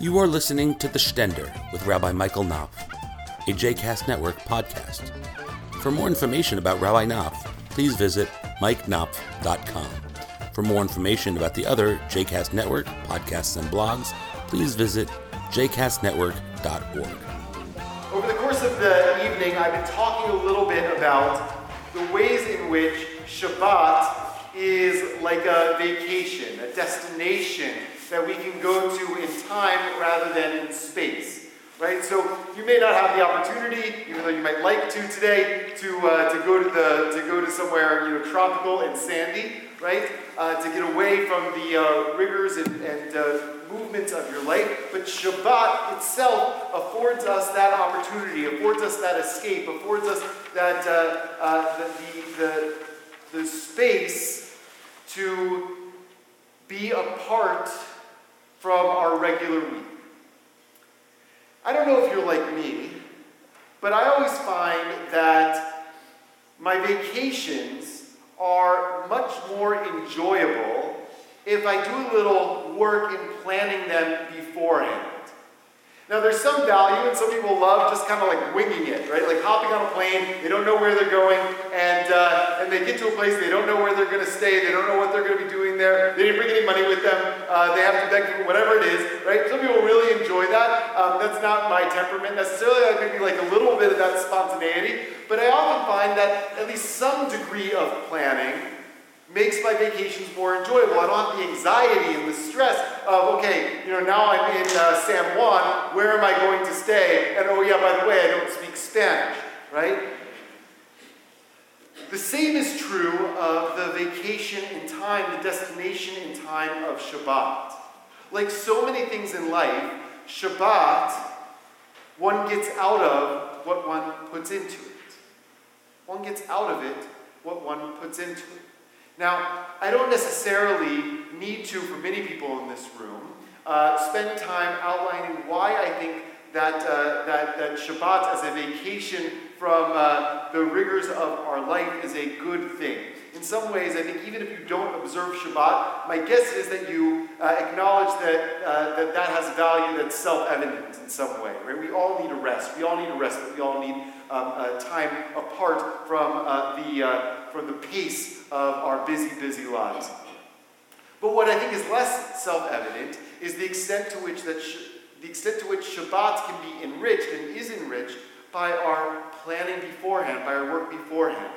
You are listening to The Shtender with Rabbi Michael Knopf, a JCast Network podcast. For more information about Rabbi Knopf, please visit mikeknopf.com. For more information about the other JCast Network podcasts and blogs, please visit jcastnetwork.org. Over the course of the evening, I've been talking a little bit about the ways in which Shabbat is like a vacation, a destination that we can go to in time rather than in space. Right? So you may not have the opportunity, even though you might like to today, to, uh, to go to the to go to somewhere you know tropical and sandy, right? Uh, to get away from the uh, rigors and, and uh, movements of your life. But Shabbat itself affords us that opportunity, affords us that escape, affords us that uh, uh, the, the, the space to be a apart from our regular week. I don't know if you're like me, but I always find that my vacations are much more enjoyable if I do a little work in planning them beforehand. Now, there's some value, and some people love just kind of like winging it, right? Like hopping on a plane, they don't know where they're going, and, uh, and they get to a place, they don't know where they're going to stay, they don't know what they're going to be doing there, they didn't bring any money with them, uh, they have to beg for whatever it is, right? Some people really enjoy that. Um, that's not my temperament necessarily, I maybe like a little bit of that spontaneity, but I often find that at least some degree of planning makes my vacations more enjoyable. I don't have the anxiety and the stress of, okay, you know, now I'm in uh, San Juan, where am I going to stay? And oh, yeah, by the way, I don't speak Spanish, right? The same is true of the vacation in time, the destination in time of Shabbat. Like so many things in life, Shabbat, one gets out of what one puts into it. One gets out of it what one puts into it. Now, I don't necessarily need to, for many people in this room, uh, spend time outlining why I think that, uh, that, that Shabbat as a vacation from uh, the rigors of our life is a good thing. In some ways, I think even if you don't observe Shabbat, my guess is that you uh, acknowledge that, uh, that that has value that's self-evident in some way. Right? We all need a rest. We all need a rest, but we all need um, time apart from the from the pace of our busy, busy lives. But what I think is less self-evident is the extent to which that sh- the extent to which Shabbat can be enriched and is enriched by our planning beforehand, by our work beforehand.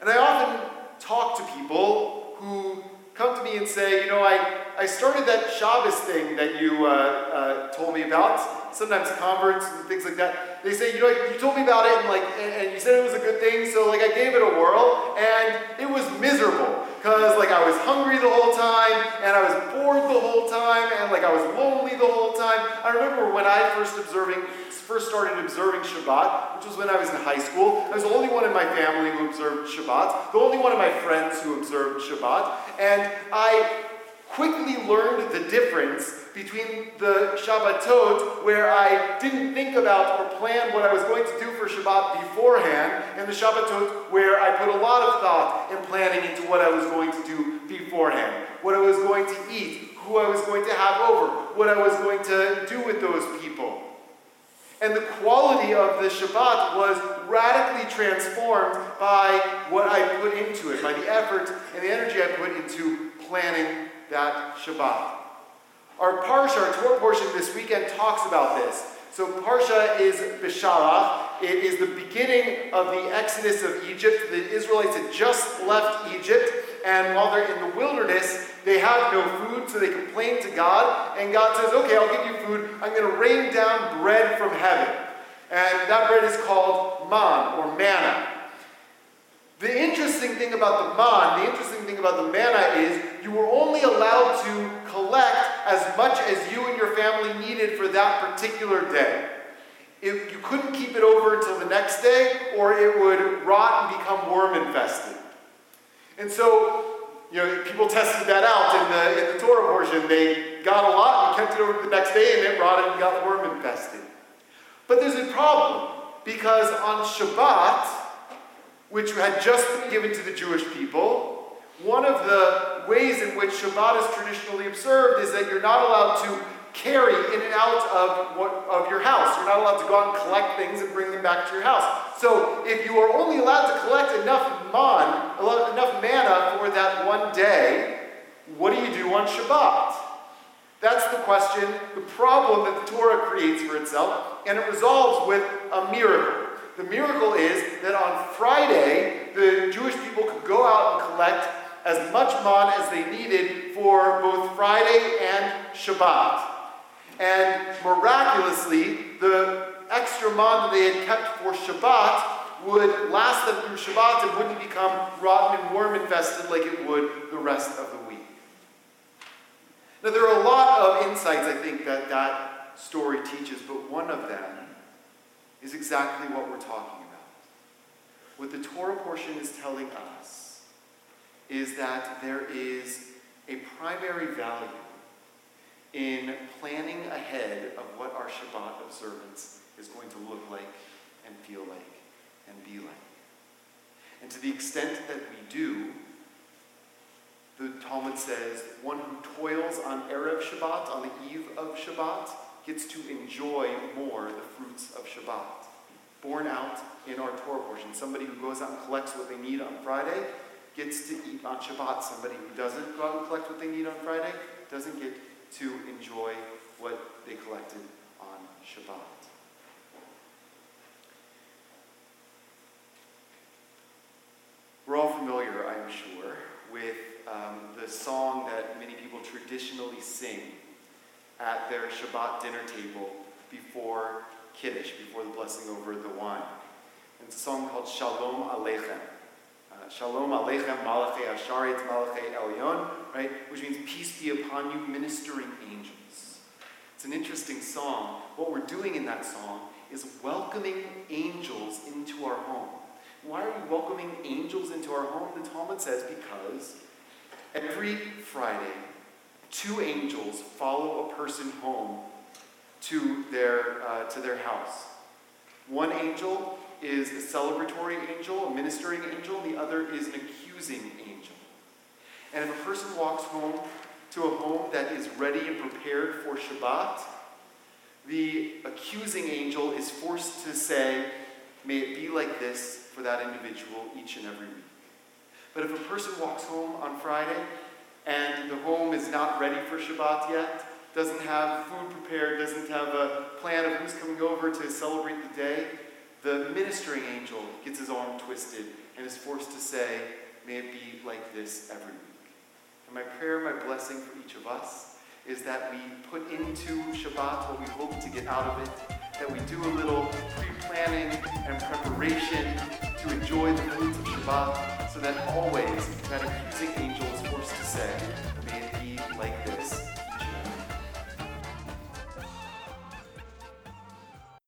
And I often talk to people who come to me and say, you know, I, I started that Shabbos thing that you uh, uh, told me about. Sometimes converts and things like that. They say, you know, you told me about it and like, and, and you said it was a good thing, so like I gave it a whirl, and it was miserable because like I was hungry the whole time, and I was bored the whole time, and like I was lonely the whole time. I remember when I first observing first started observing Shabbat, which was when I was in high school. I was the only one in my family who observed Shabbat, the only one of my friends who observed Shabbat, and I quickly learned the difference between the Shabbatot, where I didn't think about or plan what I was going to do for Shabbat beforehand, and the Shabbatot, where I put a lot of thought and planning into what I was going to do beforehand, what I was going to eat, who I was going to have over, what I was going to do with those people. And the quality of the Shabbat was radically transformed by what I put into it, by the effort and the energy I put into planning that Shabbat. Our Parsha, our Torah portion this weekend talks about this. So Parsha is Beshalach. It is the beginning of the exodus of Egypt. The Israelites had just left Egypt, and while they're in the wilderness, they have no food, so they complain to God, and God says, Okay, I'll give you food. I'm going to rain down bread from heaven. And that bread is called man or manna. The interesting thing about the man, the interesting about the manna is you were only allowed to collect as much as you and your family needed for that particular day. If you couldn't keep it over until the next day, or it would rot and become worm infested. And so you know, people tested that out in the, in the Torah portion. They got a lot and kept it over the next day and it rotted and got worm infested. But there's a problem because on Shabbat, which had just been given to the Jewish people, ways in which Shabbat is traditionally observed is that you're not allowed to carry in and out of, what, of your house. You're not allowed to go out and collect things and bring them back to your house. So if you are only allowed to collect enough man, enough manna for that one day, what do you do on Shabbat? That's the question, the problem that the Torah creates for itself, and it resolves with a miracle. The miracle is that on Friday, the Jewish people could go out and collect as much man as they needed for both Friday and Shabbat. And miraculously, the extra man that they had kept for Shabbat would last them through Shabbat and wouldn't become rotten and worm infested like it would the rest of the week. Now, there are a lot of insights I think that that story teaches, but one of them is exactly what we're talking about. What the Torah portion is telling us is that there is a primary value in planning ahead of what our Shabbat observance is going to look like and feel like and be like. And to the extent that we do, the Talmud says, one who toils on Erev Shabbat, on the eve of Shabbat, gets to enjoy more the fruits of Shabbat. Born out in our Torah portion. Somebody who goes out and collects what they need on Friday gets to eat on Shabbat. Somebody who doesn't go out and collect what they need on Friday doesn't get to enjoy what they collected on Shabbat. We're all familiar, I'm sure, with um, the song that many people traditionally sing at their Shabbat dinner table before Kiddush, before the blessing over the wine. It's a song called Shalom Aleichem. Shalom Aleichem Malachei Asharet Malachei Elyon, right? Which means peace be upon you, ministering angels. It's an interesting song. What we're doing in that song is welcoming angels into our home. Why are we welcoming angels into our home? The Talmud says because every Friday, two angels follow a person home to their, uh, to their house. One angel is a celebratory angel, a ministering angel, and the other is an accusing angel. And if a person walks home to a home that is ready and prepared for Shabbat, the accusing angel is forced to say, May it be like this for that individual each and every week. But if a person walks home on Friday and the home is not ready for Shabbat yet, doesn't have food prepared, doesn't have a plan of who's coming over to celebrate the day, the ministering angel gets his arm twisted and is forced to say, May it be like this every week. And my prayer, my blessing for each of us is that we put into Shabbat what we hope to get out of it, that we do a little pre planning and preparation to enjoy the fruits of Shabbat, so that always that accusing angel is forced to say,